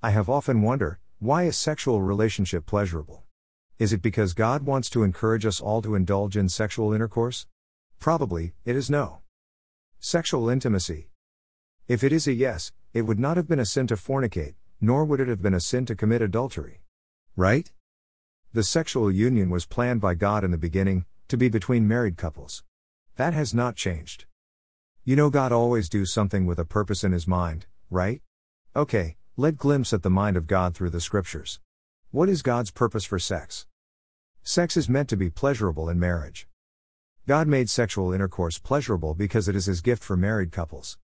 I have often wondered why is sexual relationship pleasurable? Is it because God wants to encourage us all to indulge in sexual intercourse? Probably, it is no. Sexual intimacy. If it is a yes, it would not have been a sin to fornicate, nor would it have been a sin to commit adultery. Right? The sexual union was planned by God in the beginning, to be between married couples. That has not changed. You know God always do something with a purpose in his mind, right? Okay, let glimpse at the mind of God through the scriptures. What is God's purpose for sex? Sex is meant to be pleasurable in marriage. God made sexual intercourse pleasurable because it is His gift for married couples.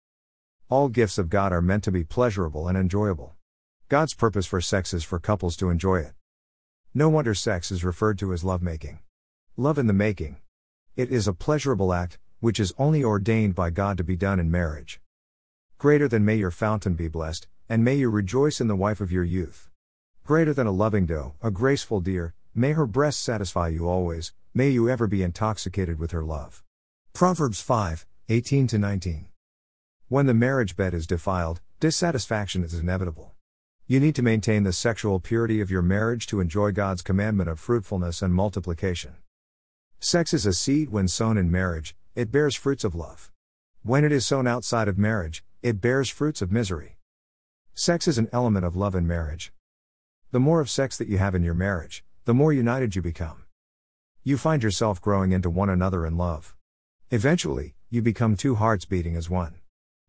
All gifts of God are meant to be pleasurable and enjoyable. God's purpose for sex is for couples to enjoy it. No wonder sex is referred to as lovemaking. Love in the making. It is a pleasurable act, which is only ordained by God to be done in marriage. Greater than may your fountain be blessed, and may you rejoice in the wife of your youth. Greater than a loving doe, a graceful deer, may her breast satisfy you always, may you ever be intoxicated with her love. Proverbs 5 18 19. When the marriage bed is defiled, dissatisfaction is inevitable. You need to maintain the sexual purity of your marriage to enjoy God's commandment of fruitfulness and multiplication. Sex is a seed when sown in marriage, it bears fruits of love. When it is sown outside of marriage, it bears fruits of misery. Sex is an element of love in marriage. The more of sex that you have in your marriage, the more united you become. You find yourself growing into one another in love. Eventually, you become two hearts beating as one.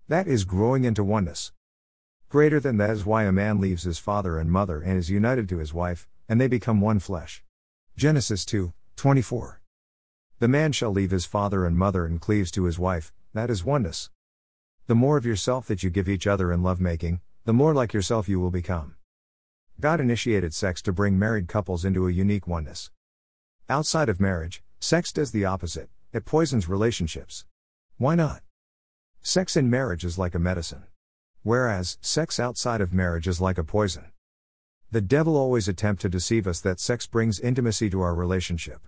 That is growing into oneness. Greater than that is why a man leaves his father and mother and is united to his wife, and they become one flesh. Genesis 2 24. The man shall leave his father and mother and cleaves to his wife, that is oneness. The more of yourself that you give each other in lovemaking, the more like yourself you will become. God initiated sex to bring married couples into a unique oneness. Outside of marriage, sex does the opposite, it poisons relationships. Why not? Sex in marriage is like a medicine. Whereas, sex outside of marriage is like a poison. The devil always attempt to deceive us that sex brings intimacy to our relationship.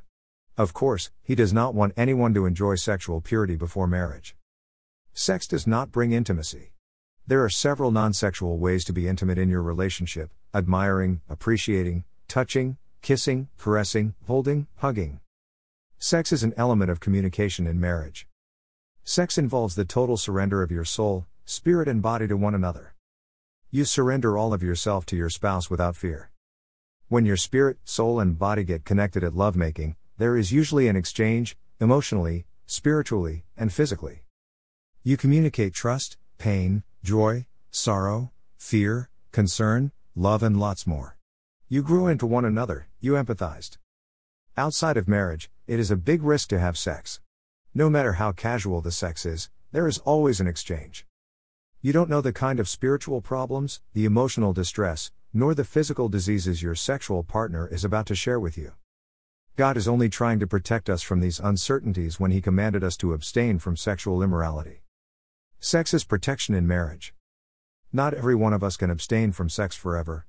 Of course, he does not want anyone to enjoy sexual purity before marriage. Sex does not bring intimacy. There are several non sexual ways to be intimate in your relationship admiring, appreciating, touching, kissing, caressing, holding, hugging. Sex is an element of communication in marriage. Sex involves the total surrender of your soul, spirit, and body to one another. You surrender all of yourself to your spouse without fear. When your spirit, soul, and body get connected at lovemaking, there is usually an exchange, emotionally, spiritually, and physically. You communicate trust, pain, joy, sorrow, fear, concern, love, and lots more. You grew into one another, you empathized. Outside of marriage, it is a big risk to have sex. No matter how casual the sex is, there is always an exchange. You don't know the kind of spiritual problems, the emotional distress, nor the physical diseases your sexual partner is about to share with you. God is only trying to protect us from these uncertainties when He commanded us to abstain from sexual immorality. Sex is protection in marriage. Not every one of us can abstain from sex forever.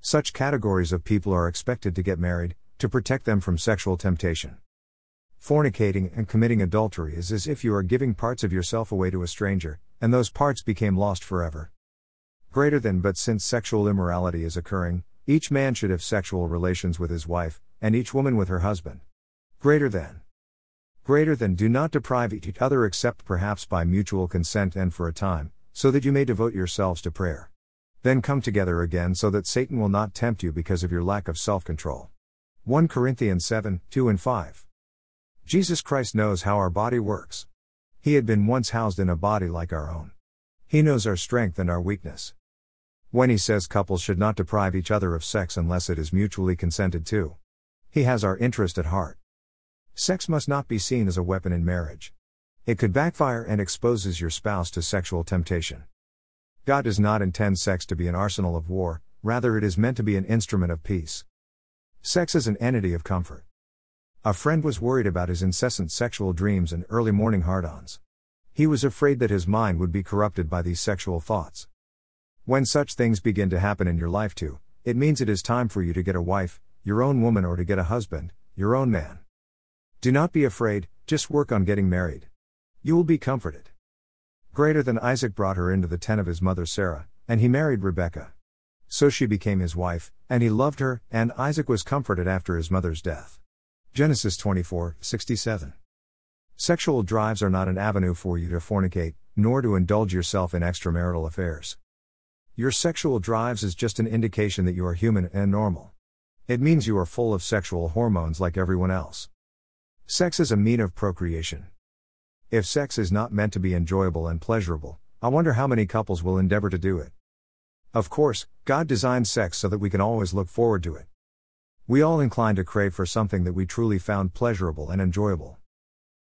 Such categories of people are expected to get married, to protect them from sexual temptation. Fornicating and committing adultery is as if you are giving parts of yourself away to a stranger, and those parts became lost forever. Greater than but since sexual immorality is occurring, each man should have sexual relations with his wife, and each woman with her husband. Greater than. Greater than do not deprive each other except perhaps by mutual consent and for a time, so that you may devote yourselves to prayer. Then come together again so that Satan will not tempt you because of your lack of self control. 1 Corinthians 7 2 and 5. Jesus Christ knows how our body works. He had been once housed in a body like our own. He knows our strength and our weakness. When he says couples should not deprive each other of sex unless it is mutually consented to, he has our interest at heart. Sex must not be seen as a weapon in marriage. It could backfire and exposes your spouse to sexual temptation. God does not intend sex to be an arsenal of war, rather, it is meant to be an instrument of peace. Sex is an entity of comfort. A friend was worried about his incessant sexual dreams and early morning hard ons. He was afraid that his mind would be corrupted by these sexual thoughts. When such things begin to happen in your life too, it means it is time for you to get a wife, your own woman, or to get a husband, your own man. Do not be afraid, just work on getting married. You will be comforted. Greater than Isaac brought her into the tent of his mother Sarah, and he married Rebekah. So she became his wife, and he loved her, and Isaac was comforted after his mother's death. Genesis 24, 67. Sexual drives are not an avenue for you to fornicate, nor to indulge yourself in extramarital affairs. Your sexual drives is just an indication that you are human and normal. It means you are full of sexual hormones like everyone else. Sex is a mean of procreation. If sex is not meant to be enjoyable and pleasurable, I wonder how many couples will endeavor to do it. Of course, God designed sex so that we can always look forward to it. We all incline to crave for something that we truly found pleasurable and enjoyable.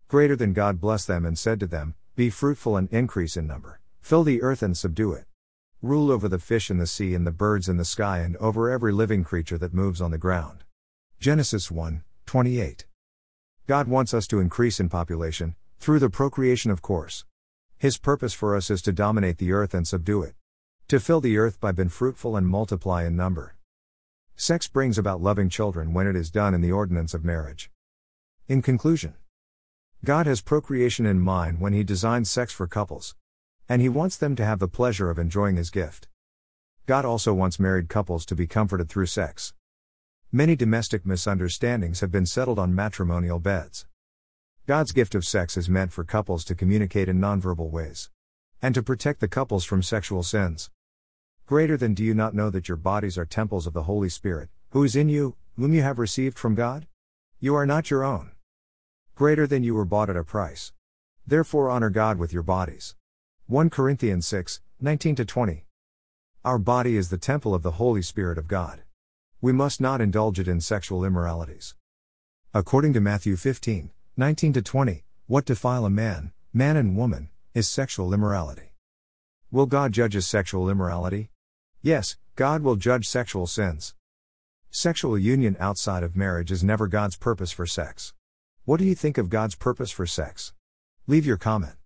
Greater than God blessed them and said to them, Be fruitful and increase in number, fill the earth and subdue it. Rule over the fish in the sea and the birds in the sky and over every living creature that moves on the ground. Genesis 1 28. God wants us to increase in population, through the procreation, of course. His purpose for us is to dominate the earth and subdue it. To fill the earth by being fruitful and multiply in number. Sex brings about loving children when it is done in the ordinance of marriage. In conclusion, God has procreation in mind when He designs sex for couples. And He wants them to have the pleasure of enjoying His gift. God also wants married couples to be comforted through sex. Many domestic misunderstandings have been settled on matrimonial beds. God's gift of sex is meant for couples to communicate in nonverbal ways and to protect the couples from sexual sins. Greater than do you not know that your bodies are temples of the Holy Spirit, who is in you, whom you have received from God? You are not your own. Greater than you were bought at a price. Therefore honor God with your bodies. 1 Corinthians 6, 19 20. Our body is the temple of the Holy Spirit of God. We must not indulge it in sexual immoralities. According to Matthew 15, 19 20, what defile a man, man and woman, is sexual immorality. Will God judge sexual immorality? Yes, God will judge sexual sins. Sexual union outside of marriage is never God's purpose for sex. What do you think of God's purpose for sex? Leave your comment.